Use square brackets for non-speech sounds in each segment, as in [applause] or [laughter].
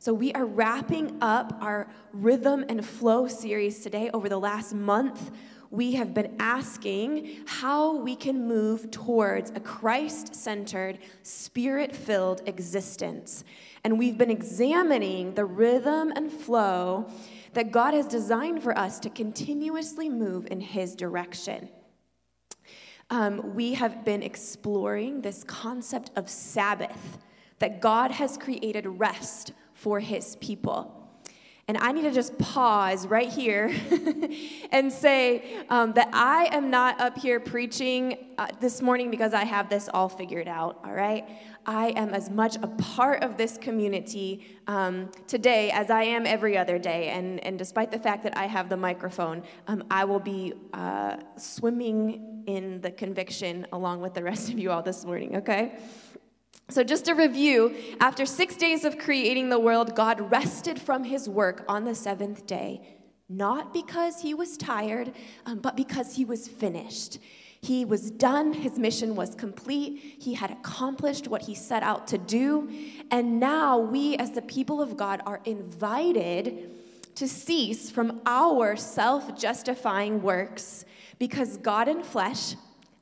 So, we are wrapping up our rhythm and flow series today. Over the last month, we have been asking how we can move towards a Christ centered, spirit filled existence. And we've been examining the rhythm and flow that God has designed for us to continuously move in His direction. Um, we have been exploring this concept of Sabbath, that God has created rest for His people. And I need to just pause right here [laughs] and say um, that I am not up here preaching uh, this morning because I have this all figured out, all right? I am as much a part of this community um, today as I am every other day. And, and despite the fact that I have the microphone, um, I will be uh, swimming in the conviction along with the rest of you all this morning, okay? So, just a review after six days of creating the world, God rested from his work on the seventh day, not because he was tired, um, but because he was finished. He was done, his mission was complete, he had accomplished what he set out to do, and now we, as the people of God, are invited to cease from our self justifying works because God in flesh,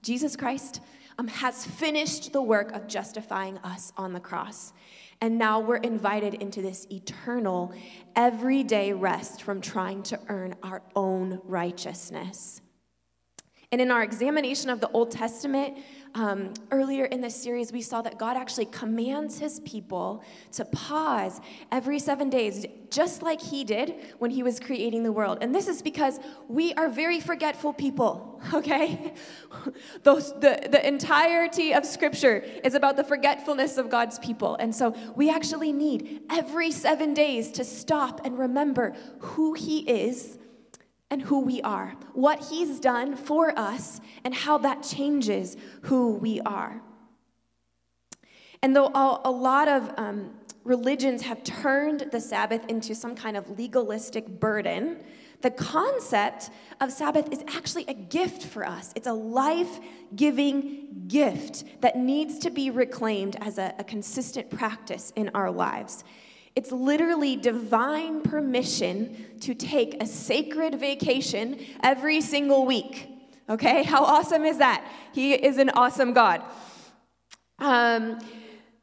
Jesus Christ, um, has finished the work of justifying us on the cross. And now we're invited into this eternal, everyday rest from trying to earn our own righteousness. And in our examination of the Old Testament, um, earlier in this series, we saw that God actually commands his people to pause every seven days, just like he did when he was creating the world. And this is because we are very forgetful people, [laughs] okay? [laughs] Those, the, the entirety of Scripture is about the forgetfulness of God's people. And so we actually need every seven days to stop and remember who he is and who we are, what He's done for us, and how that changes who we are. And though a lot of um, religions have turned the Sabbath into some kind of legalistic burden, the concept of Sabbath is actually a gift for us. It's a life giving gift that needs to be reclaimed as a, a consistent practice in our lives. It's literally divine permission to take a sacred vacation every single week. Okay, how awesome is that? He is an awesome God. Um,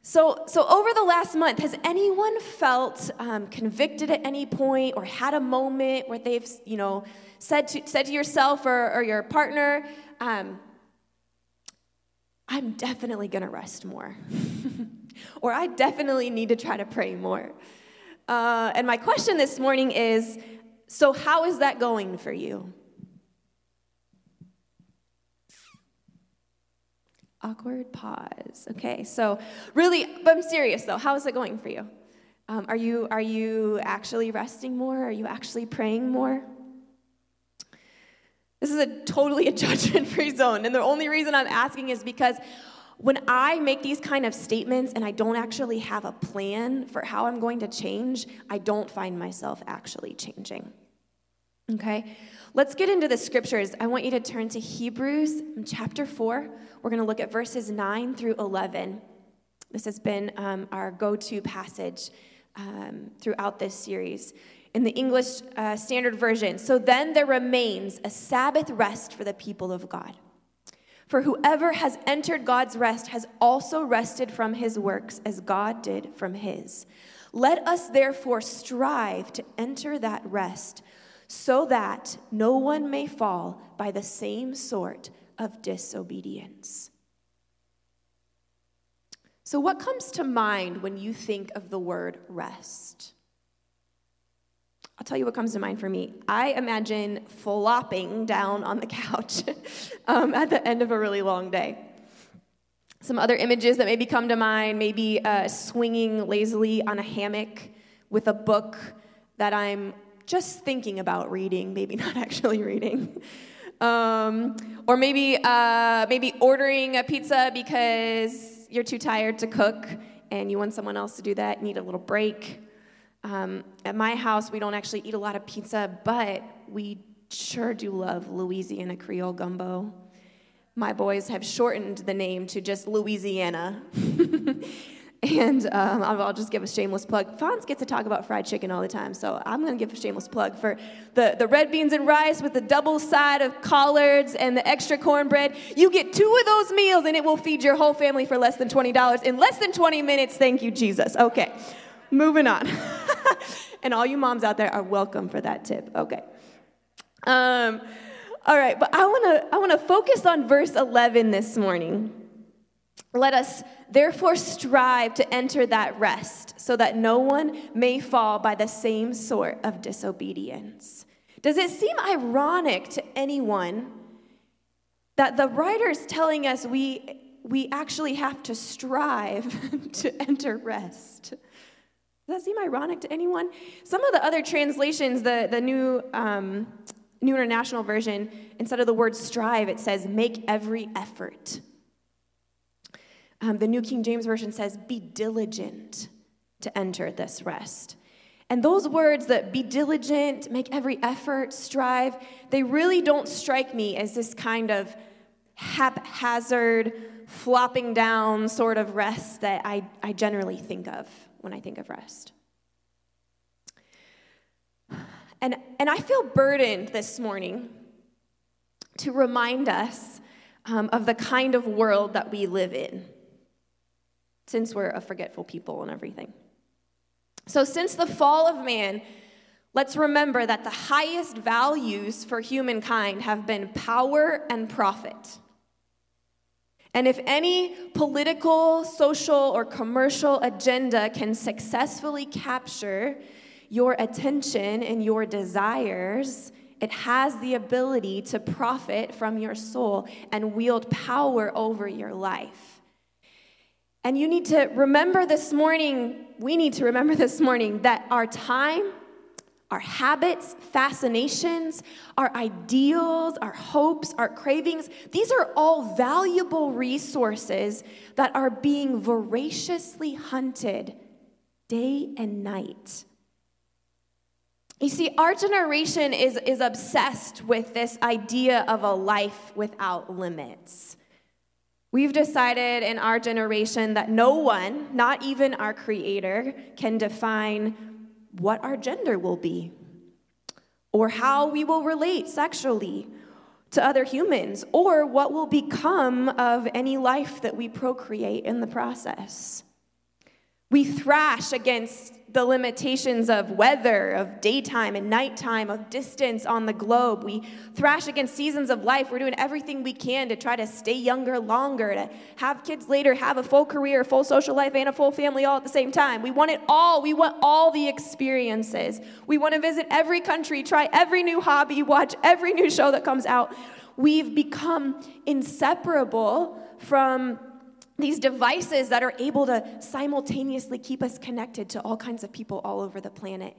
so, so over the last month, has anyone felt um, convicted at any point or had a moment where they've, you know, said to, said to yourself or, or your partner, um, I'm definitely going to rest more? [laughs] or I definitely need to try to pray more. Uh, and my question this morning is so, how is that going for you? Awkward pause. Okay, so really, but I'm serious though. How is it going for you? Um, are you are you actually resting more? Are you actually praying more? This is a totally a [laughs] judgment-free zone, and the only reason I'm asking is because when I make these kind of statements and I don't actually have a plan for how I'm going to change, I don't find myself actually changing. Okay? Let's get into the scriptures. I want you to turn to Hebrews chapter 4. We're going to look at verses 9 through 11. This has been um, our go to passage um, throughout this series. In the English uh, Standard Version, so then there remains a Sabbath rest for the people of God. For whoever has entered God's rest has also rested from his works as God did from his. Let us therefore strive to enter that rest so that no one may fall by the same sort of disobedience. So, what comes to mind when you think of the word rest? Tell you what comes to mind for me. I imagine flopping down on the [laughs] couch um, at the end of a really long day. Some other images that maybe come to mind maybe uh, swinging lazily on a hammock with a book that I'm just thinking about reading, maybe [laughs] not actually reading. Um, or maybe, uh, maybe ordering a pizza because you're too tired to cook and you want someone else to do that, you need a little break. Um, at my house, we don't actually eat a lot of pizza, but we sure do love Louisiana Creole gumbo. My boys have shortened the name to just Louisiana. [laughs] And um, I'll just give a shameless plug. Fonz gets to talk about fried chicken all the time, so I'm going to give a shameless plug for the, the red beans and rice with the double side of collards and the extra cornbread. You get two of those meals, and it will feed your whole family for less than $20 in less than 20 minutes. Thank you, Jesus. Okay, moving on. [laughs] and all you moms out there are welcome for that tip. Okay. Um, all right, but I want to I want to focus on verse 11 this morning. Let us therefore strive to enter that rest, so that no one may fall by the same sort of disobedience. Does it seem ironic to anyone that the writer is telling us we, we actually have to strive [laughs] to enter rest? Does that seem ironic to anyone? Some of the other translations, the, the new, um, new International Version, instead of the word strive, it says make every effort. Um, the New King James Version says, be diligent to enter this rest. And those words that be diligent, make every effort, strive, they really don't strike me as this kind of haphazard, flopping down sort of rest that I, I generally think of when I think of rest. And, and I feel burdened this morning to remind us um, of the kind of world that we live in since we're a forgetful people and everything. So, since the fall of man, let's remember that the highest values for humankind have been power and profit. And if any political, social, or commercial agenda can successfully capture your attention and your desires, it has the ability to profit from your soul and wield power over your life. And you need to remember this morning, we need to remember this morning that our time, our habits, fascinations, our ideals, our hopes, our cravings, these are all valuable resources that are being voraciously hunted day and night. You see, our generation is, is obsessed with this idea of a life without limits. We've decided in our generation that no one, not even our creator, can define what our gender will be or how we will relate sexually to other humans or what will become of any life that we procreate in the process. We thrash against the limitations of weather, of daytime and nighttime, of distance on the globe. We thrash against seasons of life. We're doing everything we can to try to stay younger longer, to have kids later, have a full career, full social life, and a full family all at the same time. We want it all. We want all the experiences. We want to visit every country, try every new hobby, watch every new show that comes out. We've become inseparable from these devices that are able to simultaneously keep us connected to all kinds of people all over the planet.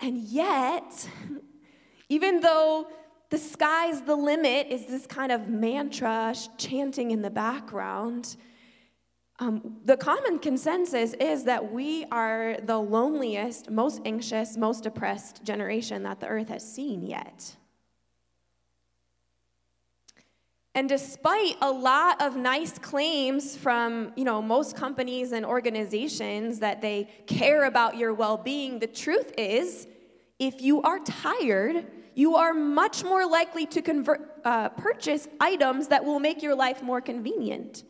And yet, [laughs] even though the sky's the limit is this kind of mantra chanting in the background, um, the common consensus is that we are the loneliest, most anxious, most depressed generation that the earth has seen yet. And despite a lot of nice claims from, you know, most companies and organizations that they care about your well-being, the truth is if you are tired, you are much more likely to convert, uh, purchase items that will make your life more convenient.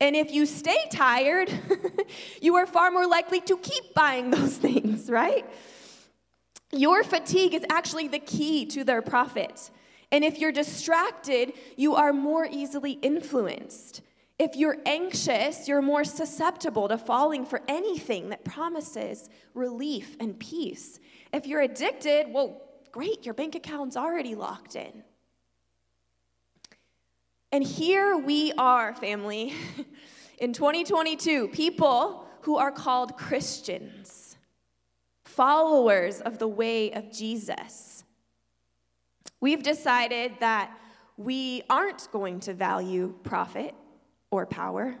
And if you stay tired, [laughs] you are far more likely to keep buying [laughs] those things, right? Your fatigue is actually the key to their profit. And if you're distracted, you are more easily influenced. If you're anxious, you're more susceptible to falling for anything that promises relief and peace. If you're addicted, well, great, your bank account's already locked in. And here we are, family, [laughs] in 2022, people who are called Christians, followers of the way of Jesus. We've decided that we aren't going to value profit or power,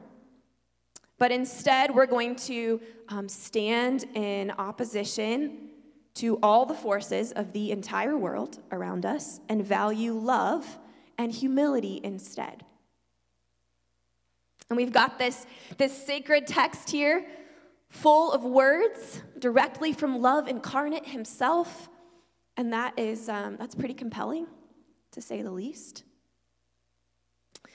but instead we're going to um, stand in opposition to all the forces of the entire world around us and value love and humility instead. And we've got this, this sacred text here full of words directly from love incarnate himself. And that is, um, that's pretty compelling, to say the least.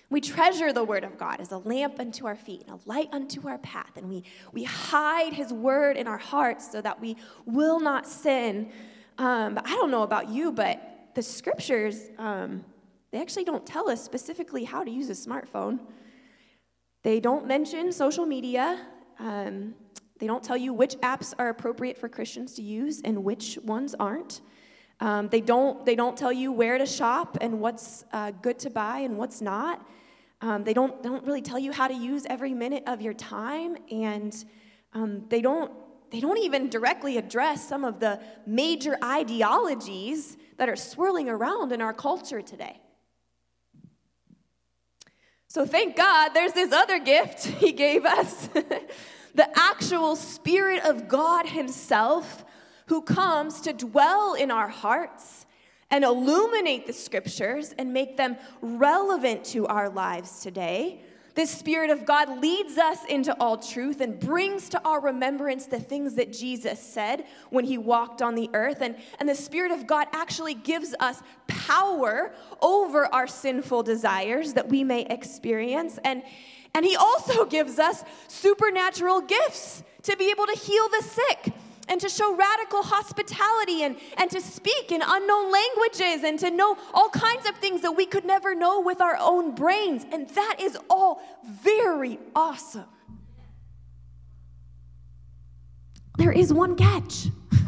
We treasure the word of God as a lamp unto our feet and a light unto our path. And we, we hide his word in our hearts so that we will not sin. Um, but I don't know about you, but the scriptures, um, they actually don't tell us specifically how to use a smartphone. They don't mention social media. Um, they don't tell you which apps are appropriate for Christians to use and which ones aren't. Um, they, don't, they don't tell you where to shop and what's uh, good to buy and what's not. Um, they, don't, they don't really tell you how to use every minute of your time, and um, they, don't, they don't even directly address some of the major ideologies that are swirling around in our culture today. So thank God there's this other gift [laughs] He gave us [laughs] the actual Spirit of God Himself who comes to dwell in our hearts and illuminate the scriptures and make them relevant to our lives today. This Spirit of God leads us into all truth and brings to our remembrance the things that Jesus said when he walked on the earth. And, and the Spirit of God actually gives us power over our sinful desires that we may experience. And, and he also gives us supernatural gifts to be able to heal the sick and to show radical hospitality and, and to speak in unknown languages and to know all kinds of things that we could never know with our own brains. And that is all very awesome. There is one catch. [laughs]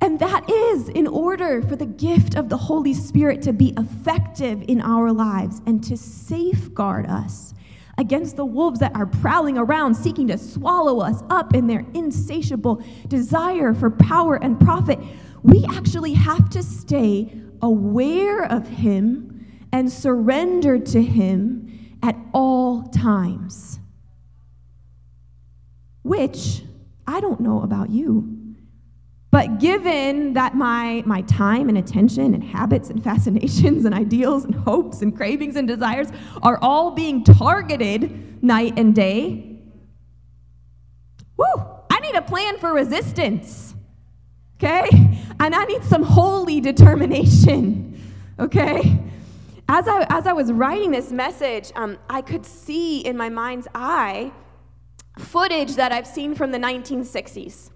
and that is in order for the gift of the Holy Spirit to be effective in our lives and to safeguard us against the wolves that are prowling around seeking to swallow us up in their insatiable desire for power and profit, we actually have to stay aware of Him and surrender to Him at all times. Which I don't know about you. But given that my, my time and attention and habits and fascinations and ideals and hopes and cravings and desires are all being targeted night and day, woo, I need a plan for resistance, okay? And I need some holy determination, okay? As I, as I was writing this message, um, I could see in my mind's eye footage that I've seen from the 1960s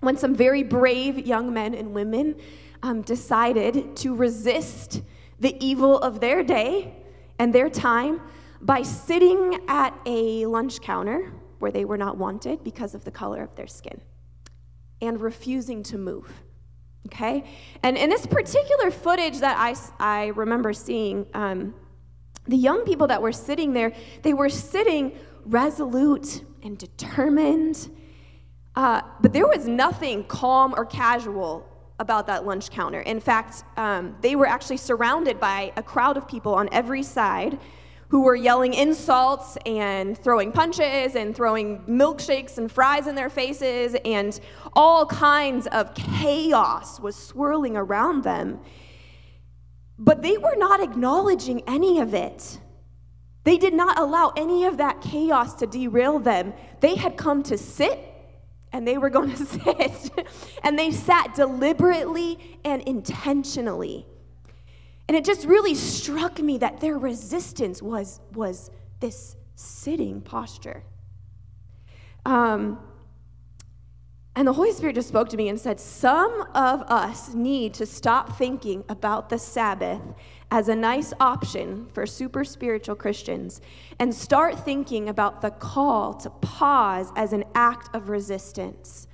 when some very brave young men and women um, decided to resist the evil of their day and their time by sitting at a lunch counter where they were not wanted because of the color of their skin and refusing to move. Okay? And in this particular footage that I, I remember seeing, um, the young people that were sitting there, they were sitting resolute and determined uh, but there was nothing calm or casual about that lunch counter. In fact, um, they were actually surrounded by a crowd of people on every side who were yelling insults and throwing punches and throwing milkshakes and fries in their faces, and all kinds of chaos was swirling around them. But they were not acknowledging any of it. They did not allow any of that chaos to derail them. They had come to sit and they were going [laughs] to sit. and they sat deliberately and intentionally. And it just really struck me that their resistance was, was this sitting posture. Um, and the Holy Spirit just spoke to me and said, Some of us need to stop thinking about the Sabbath as a nice option for super spiritual Christians and start thinking about the call to pause as an act of resistance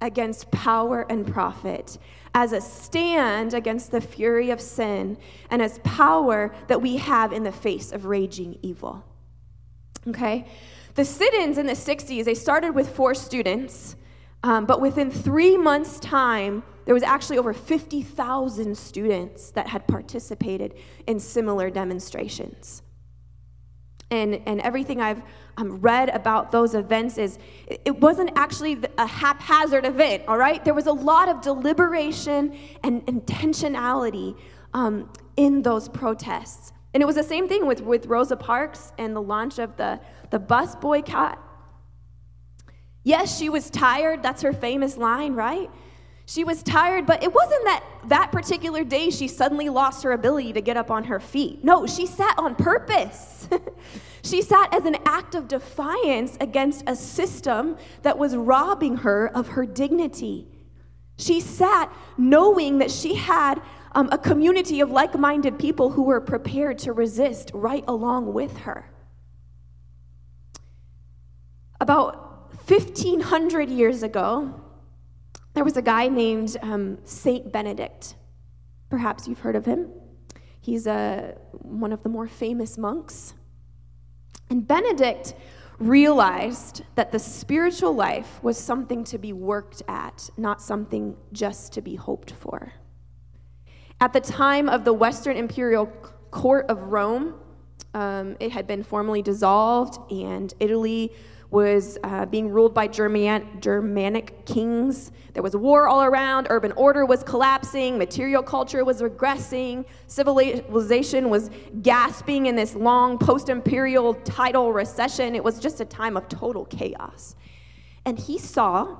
against power and profit, as a stand against the fury of sin, and as power that we have in the face of raging evil. Okay? The sit ins in the 60s, they started with four students, um, but within three months' time, there was actually over 50,000 students that had participated in similar demonstrations. And, and everything I've um, read about those events is it wasn't actually a haphazard event, all right? There was a lot of deliberation and intentionality um, in those protests. And it was the same thing with, with Rosa Parks and the launch of the, the bus boycott. Yes, she was tired. That's her famous line, right? She was tired, but it wasn't that that particular day she suddenly lost her ability to get up on her feet. No, she sat on purpose. [laughs] she sat as an act of defiance against a system that was robbing her of her dignity. She sat knowing that she had um, a community of like minded people who were prepared to resist right along with her. About 1,500 years ago, there was a guy named um, Saint Benedict. Perhaps you've heard of him. He's a, one of the more famous monks. And Benedict realized that the spiritual life was something to be worked at, not something just to be hoped for. At the time of the Western Imperial Court of Rome, um, it had been formally dissolved, and Italy was uh, being ruled by German, Germanic kings. There was war all around, urban order was collapsing, material culture was regressing, civilization was gasping in this long post imperial tidal recession. It was just a time of total chaos. And he saw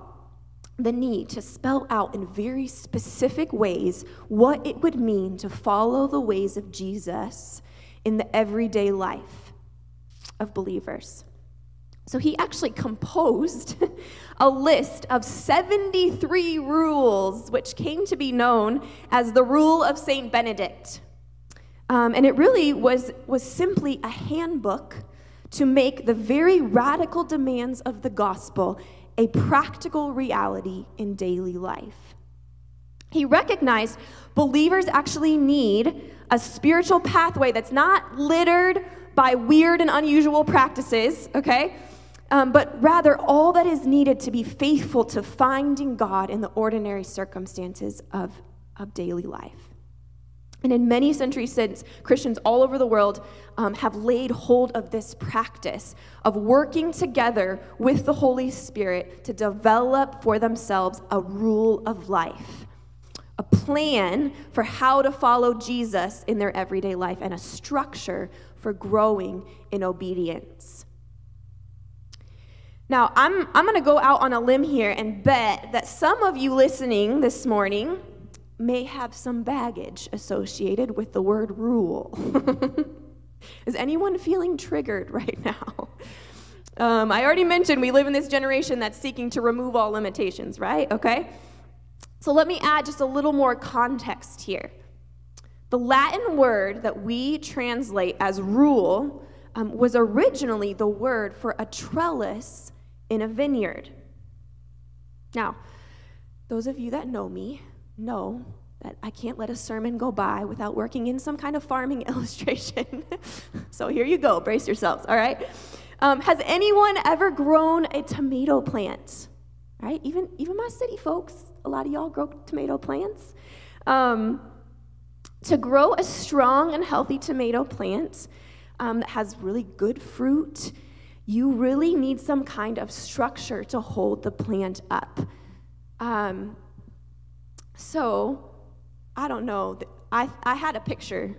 the need to spell out in very specific ways what it would mean to follow the ways of Jesus in the everyday life of believers. So he actually composed [laughs] a list of 73 rules, which came to be known as the Rule of St. Benedict. Um, and it really was, was simply a handbook to make the very radical demands of the gospel a practical reality in daily life. He recognized believers actually need a spiritual pathway that's not littered by weird and unusual practices, okay? Um, but rather all that is needed to be faithful to finding God in the ordinary circumstances of, of daily life. And in many centuries since, Christians all over the world um, have laid hold of this practice of working together with the Holy Spirit to develop for themselves a rule of life, a plan for how to follow Jesus in their everyday life, and a structure for growing in obedience. Now, I'm, I'm going to go out on a limb here and bet that some of you listening this morning may have some baggage associated with the word rule. [laughs] Is anyone feeling triggered right now? Um, I already mentioned we live in this generation that's seeking to remove all limitations, right? Okay? So let me add just a little more context here. The Latin word that we translate as rule um, was originally the word for a trellis in a vineyard. Now, those of you that know me know that I can't let a sermon go by without working in some kind of farming [laughs] illustration. so here you go, brace yourselves, all right? Um, has anyone ever grown a tomato plant? Right? Even, even my city folks, a lot of y'all grow tomato plants. Um, to grow a strong and healthy tomato plant um, that has really good fruit you really need some kind of structure to hold the plant up. Um, so, I don't know. I, I had a picture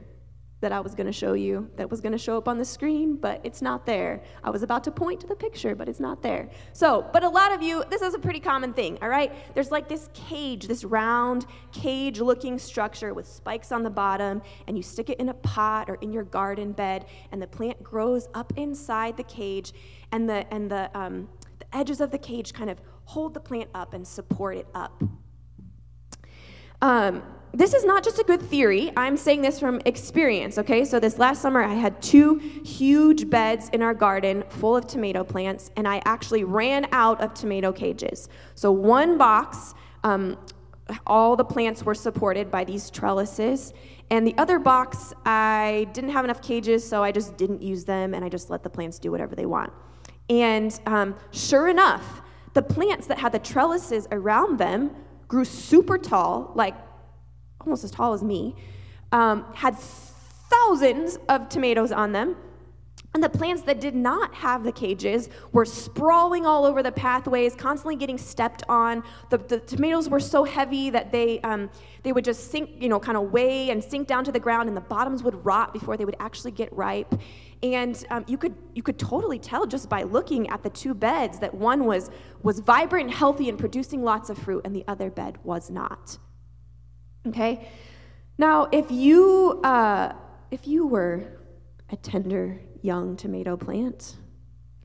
that I was going to show you that was going to show up on the screen, but it's not there. I was about to point to the picture, but it's not there. So, but a lot of you, this is a pretty common thing, all right? There's like this cage, this round cage looking structure with spikes on the bottom, and you stick it in a pot or in your garden bed, and the plant grows up inside the cage, and the, and the, um, the edges of the cage kind of hold the plant up and support it up. Um, this is not just a good theory. I'm saying this from experience, okay? So, this last summer, I had two huge beds in our garden full of tomato plants, and I actually ran out of tomato cages. So, one box, um, all the plants were supported by these trellises, and the other box, I didn't have enough cages, so I just didn't use them, and I just let the plants do whatever they want. And um, sure enough, the plants that had the trellises around them grew super tall, like almost as tall as me, um, had thousands of tomatoes on them, And the plants that did not have the cages were sprawling all over the pathways, constantly getting stepped on. The, the tomatoes were so heavy that they, um, they would just sink, you know, kind of weigh and sink down to the ground, and the bottoms would rot before they would actually get ripe. And um, you, could, you could totally tell just by looking at the two beds that one was, was vibrant and healthy and producing lots of fruit, and the other bed was not. Okay? Now, if you, uh, if you were a tender young tomato plant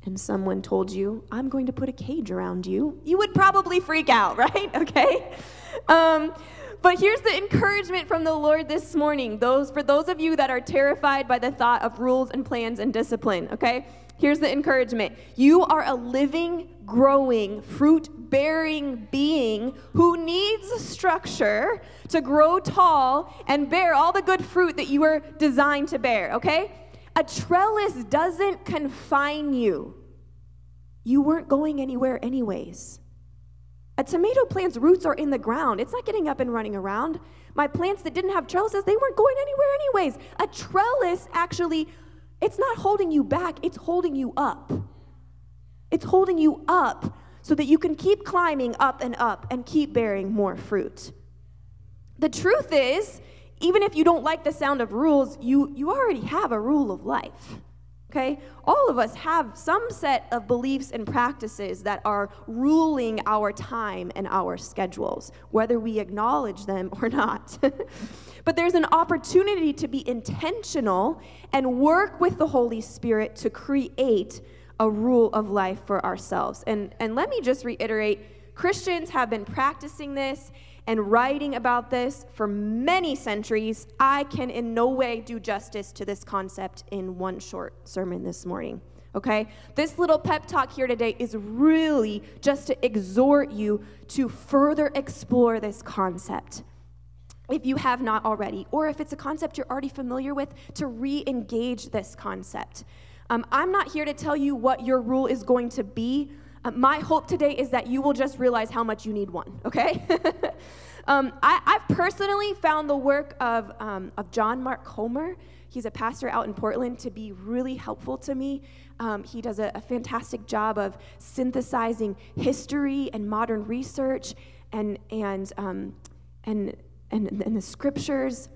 and someone told you, I'm going to put a cage around you, you would probably freak out, [laughs] right? Okay? Um, but here's the encouragement from the Lord this morning. Those for those of you that are terrified by the thought of rules and plans and discipline, okay? Here's the encouragement. You are a living, growing, fruit bearing being who needs structure to grow tall and bear all the good fruit that you were designed to bear, okay? A trellis doesn't confine you. You weren't going anywhere, anyways. A tomato plant's roots are in the ground, it's not getting up and running around. My plants that didn't have trellises, they weren't going anywhere, anyways. A trellis actually, it's not holding you back, it's holding you up. It's holding you up so that you can keep climbing up and up and keep bearing more fruit. The truth is, even if you don't like the sound of rules, you, you already have a rule of life. Okay? All of us have some set of beliefs and practices that are ruling our time and our schedules, whether we acknowledge them or not. [laughs] but there's an opportunity to be intentional and work with the Holy Spirit to create a rule of life for ourselves. And, and let me just reiterate Christians have been practicing this and writing about this for many centuries, I can in no way do justice to this concept in one short sermon this morning. Okay? This little pep talk here today is really just to exhort you to further explore this concept. If you have not already, or if it's a concept you're already familiar with, to re engage this concept. Um, I'm not here to tell you what your rule is going to be. Uh, my hope today is that you will just realize how much you need one, [laughs] okay? [laughs] um, I, have personally found the work of, um, of John Mark Comer, he's a pastor out in Portland, to be really helpful to me. Um, he does a, a, fantastic job of synthesizing history and modern research and, and, um, and, and, and the scriptures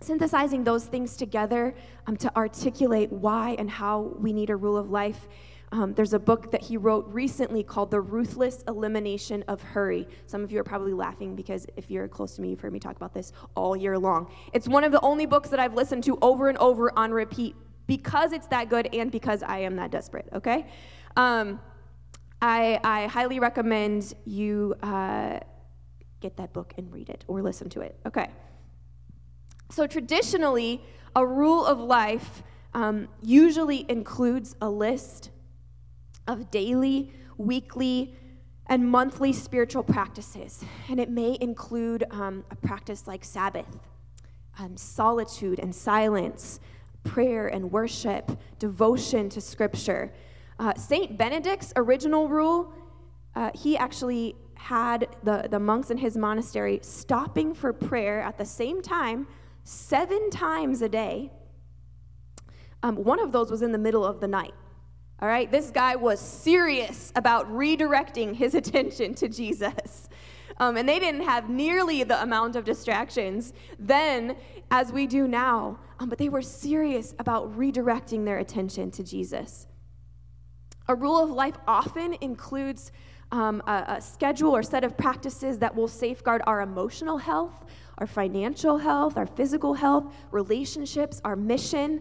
synthesizing those things together um, to articulate why and how we need a rule of life. Um, there's a book that he wrote recently called The Ruthless Elimination of Hurry. Some of you are probably laughing because if you're close to me, you've heard me talk about this all year long. It's one of the only books that I've listened to over and over on repeat because it's that good and because I am that desperate, okay? Um, I, I, highly recommend you uh, get that book and read it or listen to it, okay? So, traditionally, a rule of life um, usually includes a list of daily, weekly, and monthly spiritual practices. And it may include um, a practice like Sabbath, um, solitude and silence, prayer and worship, devotion to Scripture. Uh, Saint Benedict's original rule, uh, he actually had the, the monks in his monastery stopping for prayer at the same time seven times a day. Um, one of those was in the middle of the night. All right, this guy was serious about redirecting his [laughs] attention to Jesus. Um, and they didn't have nearly the amount of distractions then as we do now, um, but they were serious about redirecting their attention to Jesus. A rule of life often includes um, a, a schedule or set of practices that will safeguard our emotional health, our financial health, our physical health, relationships, our mission.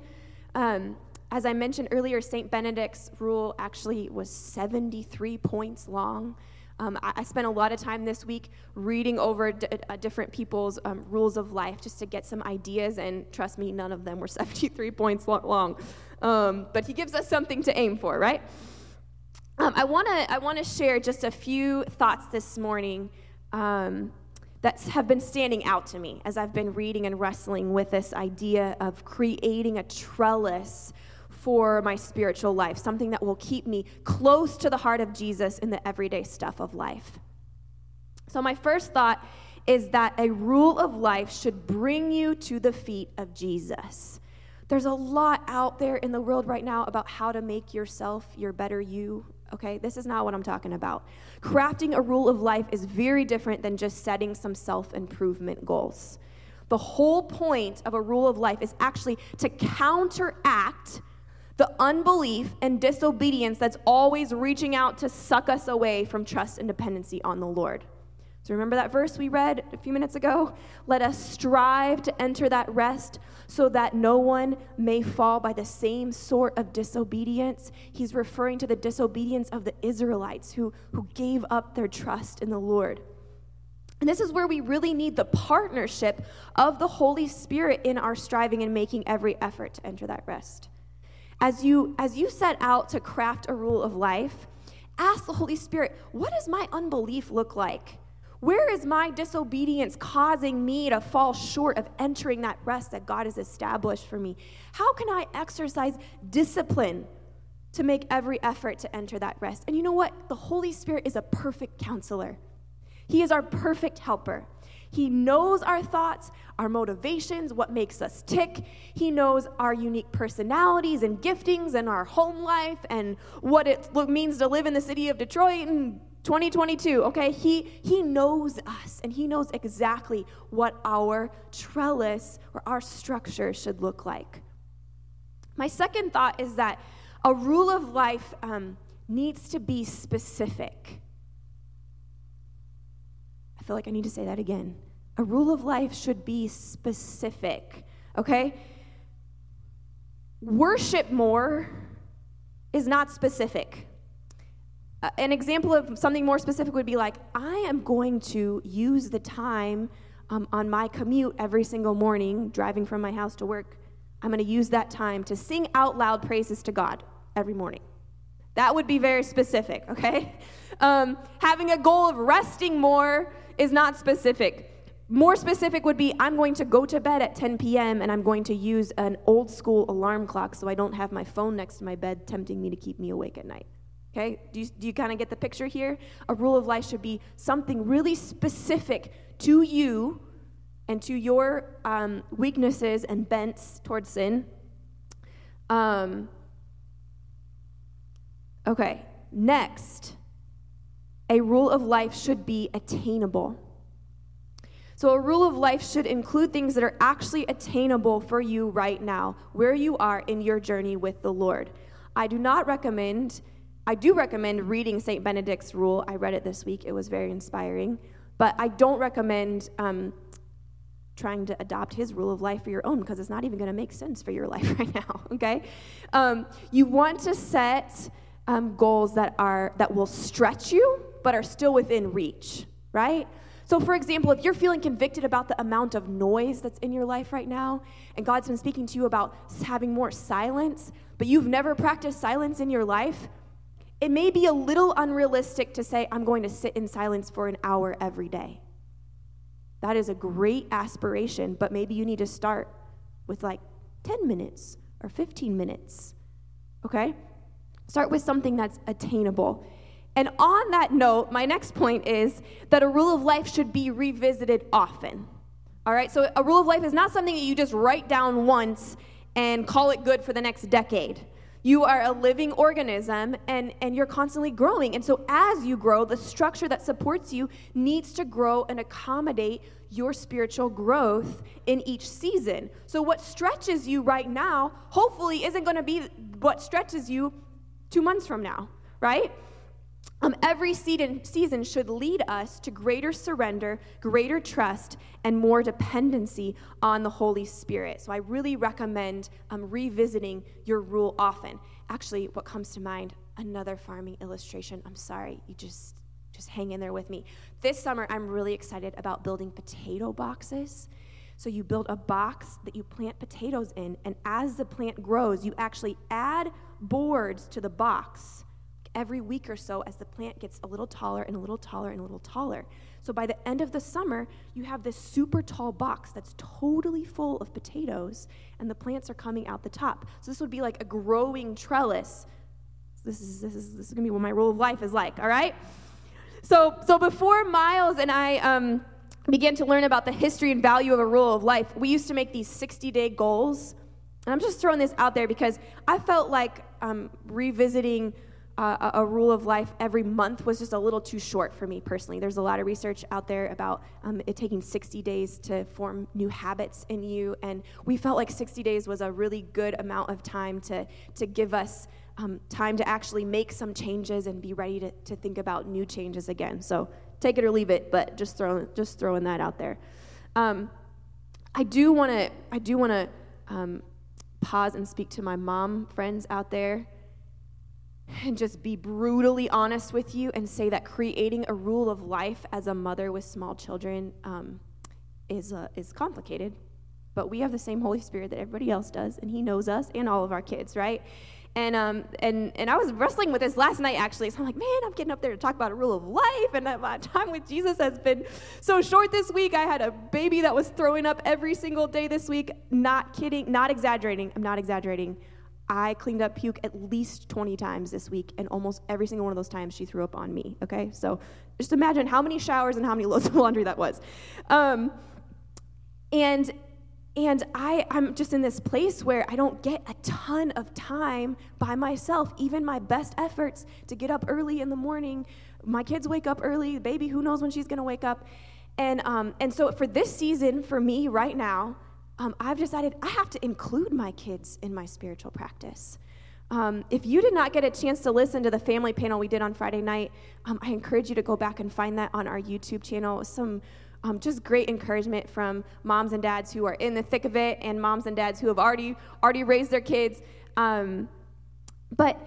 Um, as I mentioned earlier, St. Benedict's rule actually was 73 points long. Um, I, I, spent a lot of time this week reading over d- uh, different people's um, rules of life just to get some ideas, and trust me, none of them were [laughs] 73 points long. Um, but he gives us something to aim for, right? Um, I want to I wanna share just a few thoughts this morning um, that have been standing out to me as I've been reading and wrestling with this idea of creating a trellis for my spiritual life, something that will keep me close to the heart of Jesus in the everyday stuff of life. So, my first thought is that a rule of life should bring you to the feet of Jesus. There's a lot out there in the world right now about how to make yourself your better you. Okay, this is not what I'm talking about. Crafting a rule of life is very different than just setting some self improvement goals. The whole point of a rule of life is actually to counteract the unbelief and disobedience that's always reaching out to suck us away from trust and dependency on the Lord. So remember that verse we read a few minutes ago? Let us strive to enter that rest so that no one may fall by the same sort of disobedience. He's referring to the disobedience of the Israelites who, who gave up their trust in the Lord. And this is where we really need the partnership of the Holy Spirit in our striving and making every effort to enter that rest. As you, as you set out to craft a rule of life, ask the Holy Spirit, what does my unbelief look like? Where is my disobedience causing me to fall short of entering that rest that God has established for me? How can I exercise discipline to make every effort to enter that rest? And you know what? The Holy Spirit is a perfect counselor, He is our perfect helper. He knows our thoughts, our motivations, what makes us tick. He knows our unique personalities and giftings and our home life and what it means to live in the city of Detroit and 2022 okay? He he knows us and he knows exactly what our trellis or our structure should look like. My second thought is that a rule of life um, needs to be specific. I feel like i need to say that again. A rule of life should be specific okay? Worship more is not specific an example of something more specific would be like, I am going to use the time um, on my commute every single morning, driving from my house to work. I'm going to use that time to sing out loud praises to God every morning. That would be very specific, [laughs] okay? Um, having a goal of resting more is not specific. More specific would be I'm going to go to bed at 10 p.m. and I'm going to use an old school alarm clock so I don't have my phone next to my bed tempting me to keep me awake at night. Okay? Do you, you kind of get the picture here? A rule of life should be something really specific to you and to your um, weaknesses and bents towards sin. Um, okay, next, a rule of life should be attainable. So, a rule of life should include things that are actually attainable for you right now, where you are in your journey with the Lord. I do not recommend I do recommend reading St. Benedict's Rule. I read it this week, it was very inspiring. But I don't recommend um, trying to adopt his rule of life for your own because it's not even going to make sense for your [laughs] life right now, okay? Um, you want to set um, goals that, are, that will stretch you but are still within reach, right? So, for example, if you're feeling convicted about the amount of noise that's in your life right now, and God's been speaking to you about having more silence, but you've never practiced silence in your life, it may be a little unrealistic to say, I'm going to sit in silence for an hour every day. That is a great aspiration, but maybe you need to start with like 10 minutes or 15 minutes. Okay? Start with something that's attainable. And on that note, my next point is that a rule of life should be revisited often. All right? So a rule of life is not something that you just write down once and call it good for the next decade. You are a living organism and, and you're constantly growing. And so, as you grow, the structure that supports you needs to grow and accommodate your spiritual growth in each season. So, what stretches you right now, hopefully, isn't going to be what stretches you two months from now, right? Um, every season should lead us to greater surrender, greater trust, and more dependency on the Holy Spirit. So I really recommend um, revisiting your rule often. Actually, what comes to mind, another farming illustration. I'm sorry, you just just hang in there with me. This summer, I'm really excited about building potato boxes. So you build a box that you plant potatoes in, and as the plant grows, you actually add boards to the box every week or so as the plant gets a little taller and a little taller and a little taller. So by the end of the summer, you have this super tall box that's totally full of potatoes, and the plants are coming out the top. So this would be like a growing trellis. This is, this is, this is gonna be what my rule of life is like, all right? So, so before Miles and I um, began to learn about the history and value of a rule of life, we used to make these 60 day goals And I'm just throwing this out there because I felt like um, revisiting uh, a rule of life every month was just a little too short for me personally. There's a lot of research out there about um, it taking 60 days to form new habits in you, and we felt like 60 days was a really good amount of time to, to give us um, time to actually make some changes and be ready to, to think about new changes again. So take it or leave it, but just throwing, just throwing that out there. Um, I do want to I do want to um, pause and speak to my mom friends out there and just be brutally honest with you and say that creating a rule of life as a mother with small children um, is, uh, is complicated. But we have the same Holy Spirit that everybody else does, and He knows us and all of our kids, right? And, um, and, and I was wrestling with this last night, actually. So I'm like, man, I'm getting up there to talk about a rule of life. And my time with Jesus has been so short this week. I had a baby that was throwing up every single day this week. Not kidding, not exaggerating. I'm not exaggerating. I cleaned up puke at least 20 times this week, and almost every single one of those times she threw up on me, okay? So just imagine how many showers and how many [laughs] loads of laundry that was. Um, and and I, I'm just in this place where I don't get a ton of time by myself, even my best efforts to get up early in the morning. My kids wake up early, baby, who knows when she's gonna wake up. And, um, and so for this season, for me right now, um, I've decided I have to include my kids in my spiritual practice. Um, if you did not get a chance to listen to the family panel we did on Friday night, um, I encourage you to go back and find that on our YouTube channel. Some um, just great encouragement from moms and dads who are in the thick of it, and moms and dads who have already already raised their kids. Um, but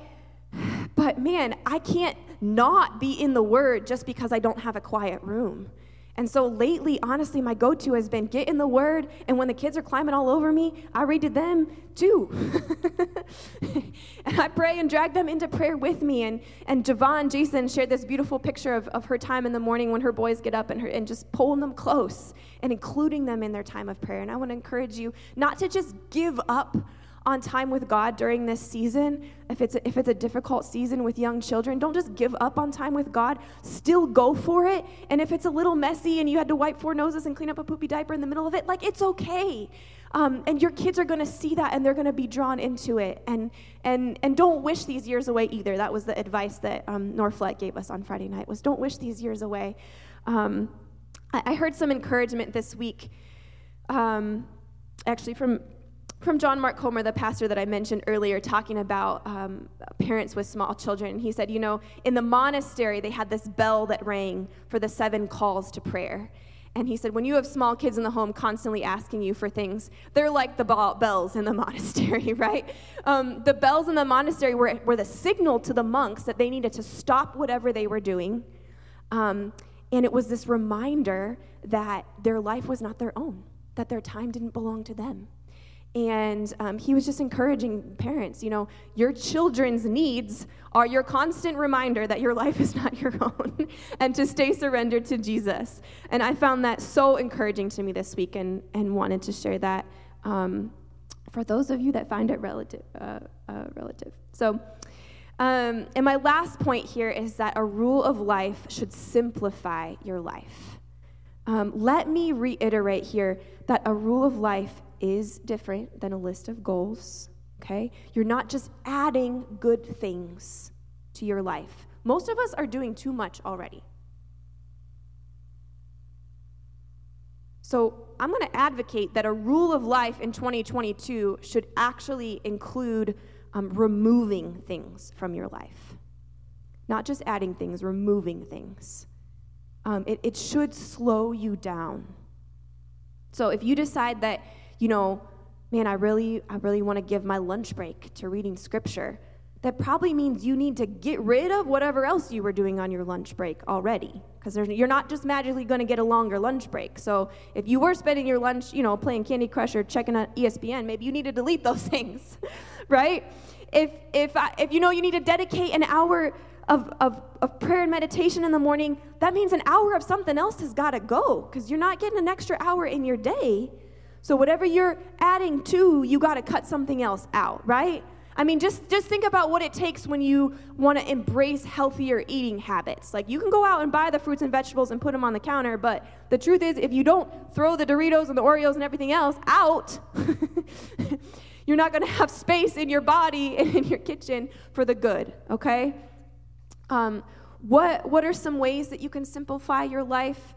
[sighs] but man, I can't not be in the Word just because I don't have a quiet room. And so lately, honestly, my go to has been get in the Word, and when the kids are climbing all over me, I read to them too. [laughs] and I pray and drag them into prayer with me. And, and Javon, Jason shared this beautiful picture of, of her time in the morning when her boys get up and, her, and just pulling them close and including them in their time of prayer. And I want to encourage you not to just give up on time with God during this season, if it's a, if it's a difficult season with young children, don't just give up on time with God. Still go for it. And if it's a little messy and you had to wipe four noses and clean up a poopy diaper in the middle of it, like it's okay. Um, and your kids are going to see that and they're going to be drawn into it. And and and don't wish these years away either. That was the advice that um, Norflet gave us on Friday night. Was don't wish these years away. Um, I, I, heard some encouragement this week. Um, actually, from from John Mark Comer, the pastor that I mentioned earlier, talking about um, parents with small children. He said, You know, in the monastery, they had this bell that rang for the seven calls to prayer. And he said, When you have small kids in the home constantly asking you for things, they're like the bells in the [laughs] monastery, right? Um, the bells in the monastery were, were the signal to the monks that they needed to stop whatever they were doing. Um, and it was this reminder that their life was not their own, that their time didn't belong to them. And um, he was just encouraging parents, you know, your children's needs are your constant reminder that your life is not your own [laughs] and to stay surrendered to Jesus. And I found that so encouraging to me this week and, and wanted to share that um, for those of you that find it relative. Uh, uh, relative. So, um, and my last point here is that a rule of life should simplify your life. Um, let me reiterate here that a rule of life is different than a list of goals, okay? You're not just adding good things to your life. Most of us are doing too much already. So, I'm going to advocate that a rule of life in 2022 should actually include um, removing things from your life. Not just adding things, removing things. Um, it, it should slow you down. So, if you decide that you know, man, I really, I really want to give my lunch break to reading scripture. That probably means you need to get rid of whatever else you were doing on your lunch break already, because you're not just magically going to get a longer lunch break. So if you were spending your lunch, you know, playing Candy Crush or checking out ESPN, maybe you need to delete those [laughs] things, right? If if I, if you know you need to dedicate an hour of, of, of prayer and meditation in the morning, that means an hour of something else has got to go because you're not getting an extra hour in your day so whatever you're adding to, you got to cut something else out, right? I mean, just, just think about what it takes when you want to embrace healthier eating habits. Like, you can go out and buy the fruits and vegetables and put them on the counter, but the truth is, if you don't throw the Doritos and the Oreos and everything else out, [laughs] You're not going to have space in your body [laughs] and in your kitchen for the good, okay? Um, what, what are some ways that you can simplify your life?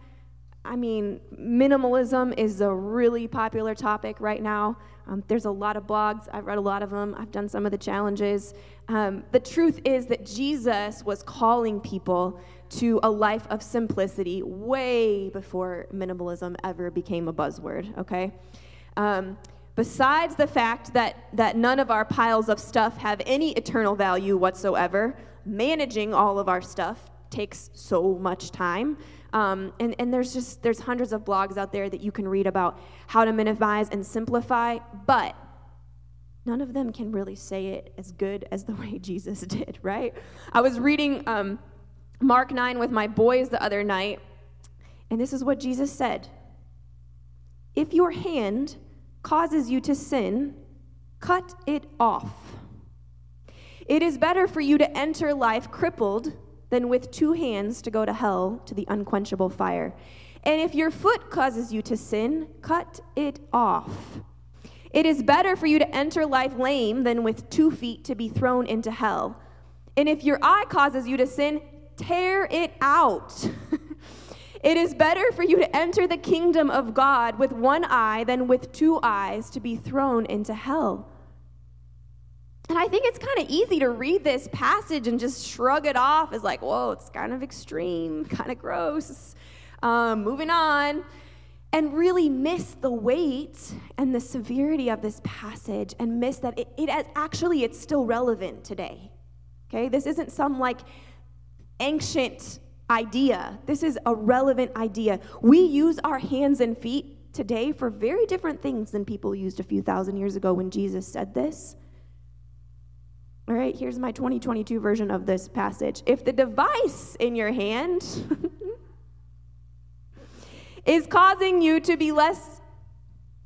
I mean, minimalism is a really popular topic right now. Um, there's a lot of blogs. I've read a lot of them. I've done some of the challenges. Um, the truth is that Jesus was calling people to a life of simplicity way before minimalism ever became a buzzword, okay? Um, besides the fact that, that none of our piles of stuff have any eternal value whatsoever, managing all of our stuff takes so much time. Um, and, and there's just there's hundreds of blogs out there that you can read about how to minimize and simplify, but none of them can really say it as good as the [laughs] way Jesus did, right? I was reading um, Mark 9 with my boys the other night, and this is what Jesus said If your hand causes you to sin, cut it off. It is better for you to enter life crippled than with two hands to go to hell to the unquenchable fire. And if your foot causes you to sin, cut it off. It is better for you to enter life lame than with two feet to be thrown into hell. And if your eye causes you to sin, tear it out. [laughs] it is better for you to enter the kingdom of God with one eye than with two eyes to be thrown into hell. And I think it's kind of easy to read this passage and just shrug it off as like, whoa, it's kind of extreme, [laughs] kind of gross. Um, moving on. And really miss the weight and the severity of this passage and miss that it, it actually it's still relevant today. Okay? This isn't some like ancient idea. This is a relevant idea. We use our hands and feet today for very different things than people used a few thousand years ago when Jesus said this. All right, here's my 2022 version of this passage. If the device in your hand [laughs] is causing you to be less,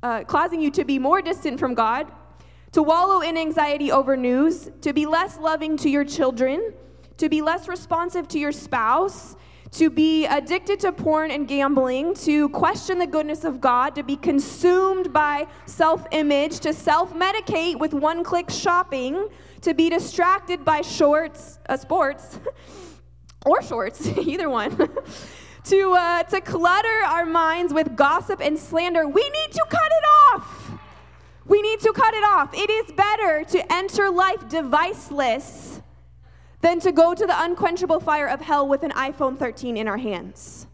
uh, causing you to be more distant from God, to wallow in anxiety over news, to be less loving to your children, to be less responsive to your spouse, to be addicted to porn and gambling, to question the goodness of God, to be consumed by self image, to self medicate with one click shopping, to be distracted by shorts, uh, sports, [laughs] or shorts, [laughs] either one, [laughs] to, uh, to clutter our minds with gossip and slander, we need to cut it off. We need to cut it off. It is better to enter life deviceless than to go to the unquenchable fire of hell with an iPhone 13 in our hands.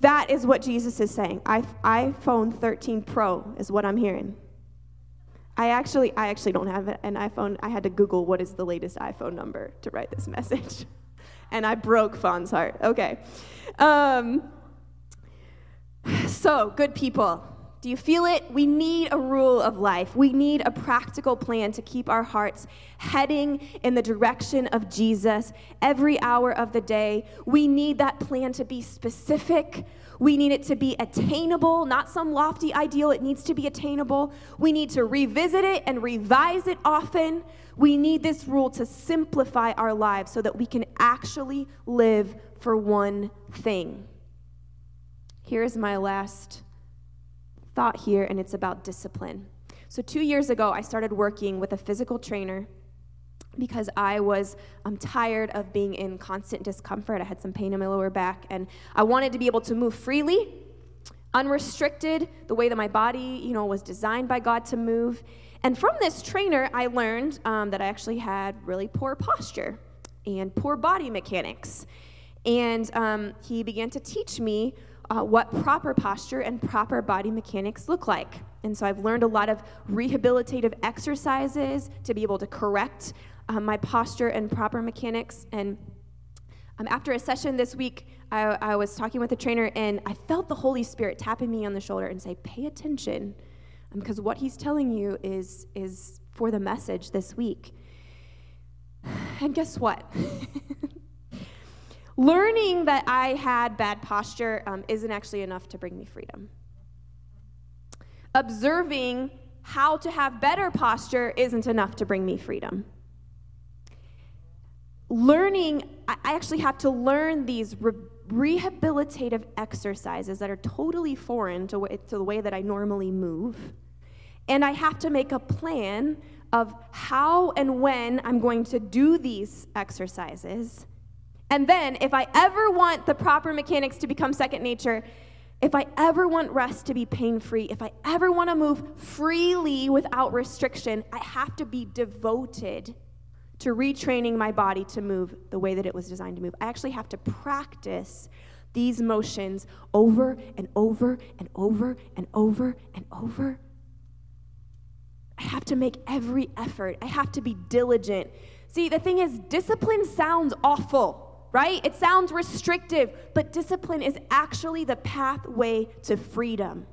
That is what Jesus is saying. I, iPhone 13 Pro is what I'm hearing. I actually, I actually don't have an iPhone. I had to Google what is the latest iPhone number to write this [laughs] message, and I broke Fawn's heart. Okay, um, so good people. Do you feel it? We need a rule of life. We need a practical plan to keep our hearts heading in the direction of Jesus every hour of the day. We need that plan to be specific. We need it to be attainable, not some lofty ideal. It needs to be attainable. We need to revisit it and revise it often. We need this rule to simplify our lives so that we can actually live for one thing. Here's my last thought here, and it's about discipline. So, two years ago, I started working with a physical trainer because I was um, tired of being in constant discomfort. I had some pain in my lower back, and I wanted to be able to move freely, unrestricted, the way that my body, you know, was designed by God to move. And from this trainer, I learned um, that I actually had really poor posture and poor body mechanics. And um, he began to teach me uh, what proper posture and proper body mechanics look like. And so I've learned a lot of rehabilitative exercises to be able to correct uh, my posture and proper mechanics. And um, after a session this week, I, I, was talking with a trainer and I felt the Holy Spirit tapping me on the shoulder and say, Pay attention, because um, what he's telling you is, is for the message this week. [sighs] And guess what? [laughs] Learning that I had bad posture um, isn't actually enough to bring me freedom. Observing how to have better posture isn't enough to bring me freedom. Learning, I actually have to learn these re- rehabilitative exercises that are totally foreign to, to the way that I normally move. And I have to make a plan of how and when I'm going to do these exercises. And then, if I ever want the proper mechanics to become second nature, if I ever want rest to be pain free, if I ever want to move freely without restriction, I have to be devoted to retraining my body to move the way that it was designed to move. I actually have to practice these motions over and over and over and over and over. I have to make every effort, I have to be diligent. See, the thing is, discipline sounds awful right? It sounds restrictive, but discipline is actually the pathway to freedom.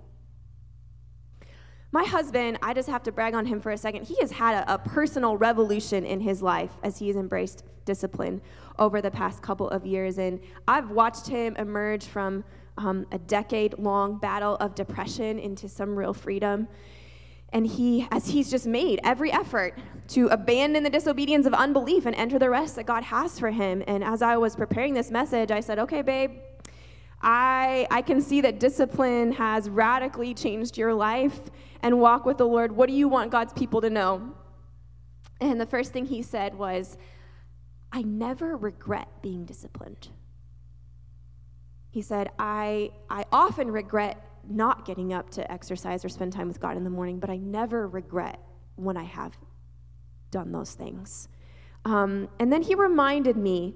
My husband, I just have to brag on him for a second. He has had a, a, personal revolution in his life as he has embraced discipline over the past couple of years. And I've watched him emerge from um, a decade long battle of depression into some real freedom. And he, as he's just made every effort to abandon the disobedience of unbelief and enter the rest that God has for him. And as I was preparing this message, I said, okay, babe, I, I can see that discipline has radically changed your life and walk with the Lord. What do you want God's people to know? And the first thing he said was, I never regret being disciplined. He said, I, I often regret not getting up to exercise or spend time with God in the morning, but I never regret when I have done those things. Um, and then he reminded me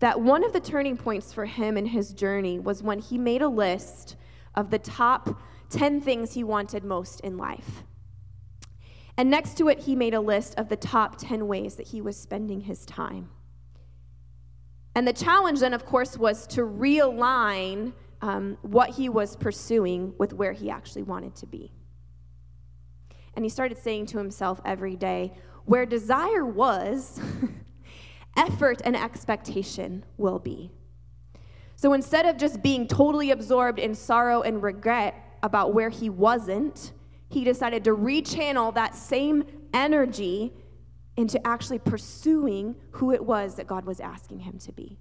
that one of the turning points for him in his journey was when he made a list of the top 10 things he wanted most in life. And next to it, he made a list of the top 10 ways that he was spending his time. And the challenge then, of course, was to realign um, what he was pursuing with where he actually wanted to be. And he started saying to himself every day, where desire was, [laughs] effort and expectation will be. So instead of just being totally absorbed in sorrow and regret about where he wasn't, he decided to rechannel that same energy into actually pursuing who it was that God was asking him to be.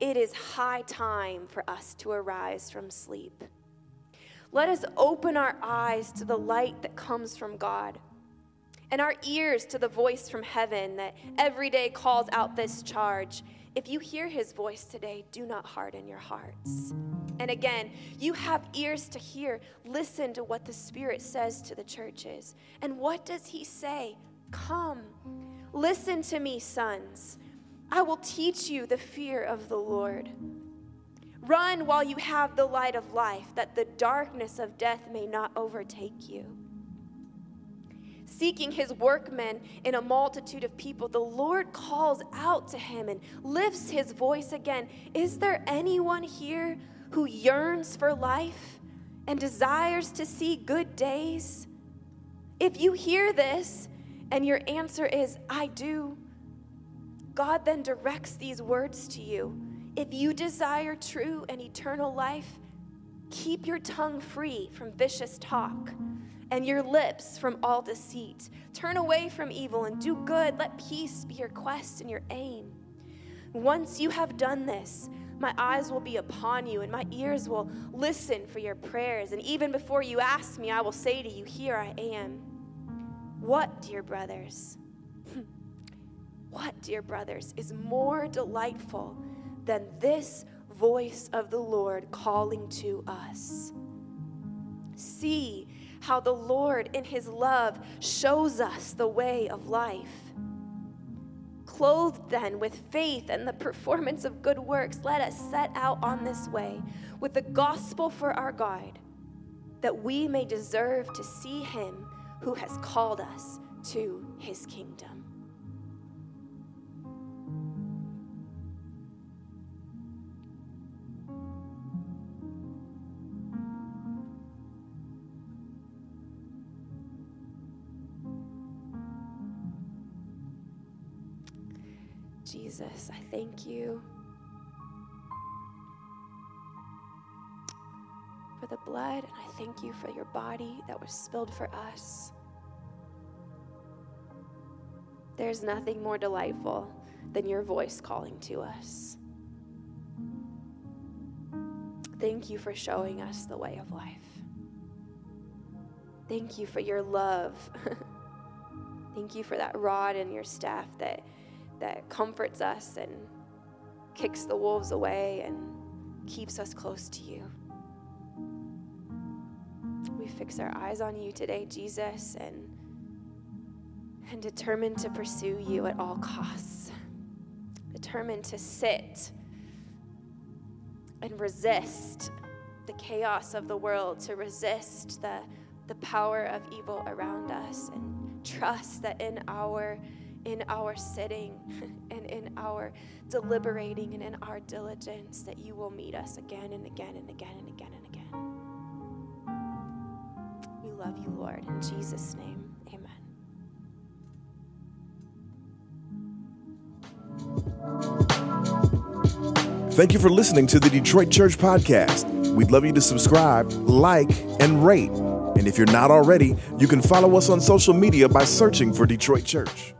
It is high time for us to arise from sleep. Let us open our eyes to the light that comes from God and our ears to the voice from heaven that every day calls out this charge. If you hear his voice today, do not harden your hearts. And again, you have ears to hear. Listen to what the Spirit says to the churches. And what does he say? Come, listen to me, sons. I will teach you the fear of the Lord. Run while you have the light of life, that the darkness of death may not overtake you. Seeking his workmen in a multitude of people, the Lord calls out to him and lifts his voice again. Is there anyone here who yearns for life and desires to see good days? If you hear this and your answer is, I do, God then directs these words to you. If you desire true and eternal life, keep your tongue free from vicious talk and your lips from all deceit. Turn away from evil and do good. Let peace be your quest and your aim. Once you have done this, my eyes will be upon you and my ears will listen for your prayers. And even before you ask me, I will say to you, Here I am. What, dear brothers? [laughs] What, dear brothers, is more delightful than this voice of the Lord calling to us? See how the Lord, in his love, shows us the way of life. Clothed then with faith and the performance of good works, let us set out on this way with the gospel for our guide, that we may deserve to see him who has called us to his kingdom. Jesus, I thank you for the blood, and I thank you for your body that was spilled for us. There's nothing more delightful than your voice calling to us. Thank you for showing us the way of life. Thank you for your love. [laughs] Thank you for that rod and your staff that, that comforts us and kicks the wolves away and keeps us close to you. We fix our eyes on you today, Jesus, and, and determined to pursue you at all costs. Determined to sit and resist the chaos of the world, to resist the, the power of evil around us, and trust that in our in our sitting [laughs] and in our deliberating and in our diligence that you will meet us again and again and again and again and again. We love you, Lord. In Jesus' name, amen. Thank you for listening to the Detroit Church Podcast. We'd love you to subscribe, like, and rate. And if you're not already, you can follow us on social media by searching for Detroit Church.